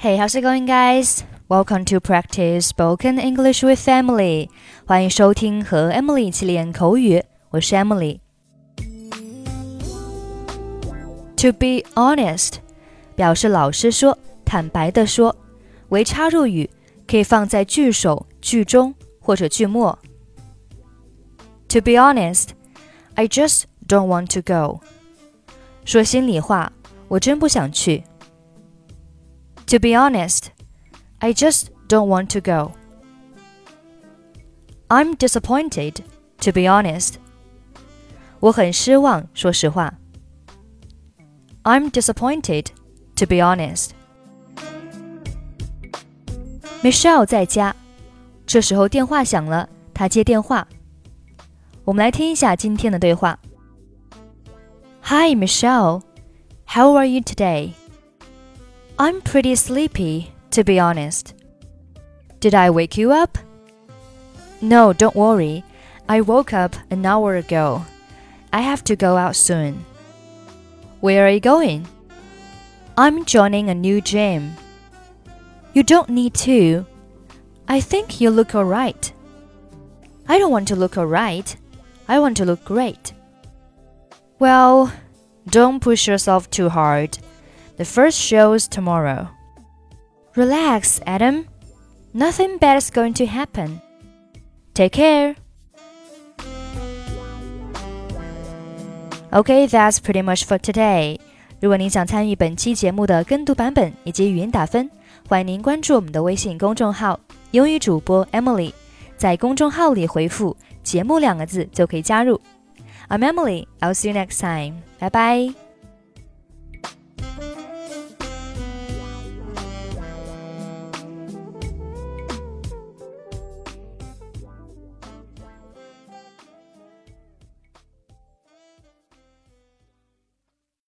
Hey, how's it going, guys? Welcome to practice spoken English with Emily. 欢迎收听和 Emily 一起练口语，我是 Emily。To be honest，表示老实说、坦白的说，为插入语，可以放在句首、句中或者句末。To be honest, I just don't want to go. 说心里话，我真不想去。 To be honest, I just don't want to go. I'm disappointed, to be honest. 我很失望，说实话。I'm disappointed, to be honest. Michelle 在家，这时候电话响了，她接电话。我们来听一下今天的对话。Hi, Michelle. How are you today? I'm pretty sleepy, to be honest. Did I wake you up? No, don't worry. I woke up an hour ago. I have to go out soon. Where are you going? I'm joining a new gym. You don't need to. I think you look alright. I don't want to look alright. I want to look great. Well, don't push yourself too hard. The first show is tomorrow. Relax, Adam. Nothing bad is going to happen. Take care. Okay, that's pretty much for today. 如果您想参与本期节目的跟读版本以及语音打分，欢迎您关注我们的微信公众号“英语主播 Emily”。在公众号里回复“节目”两个字就可以加入。I'm Emily. I'll see you next time. Bye bye.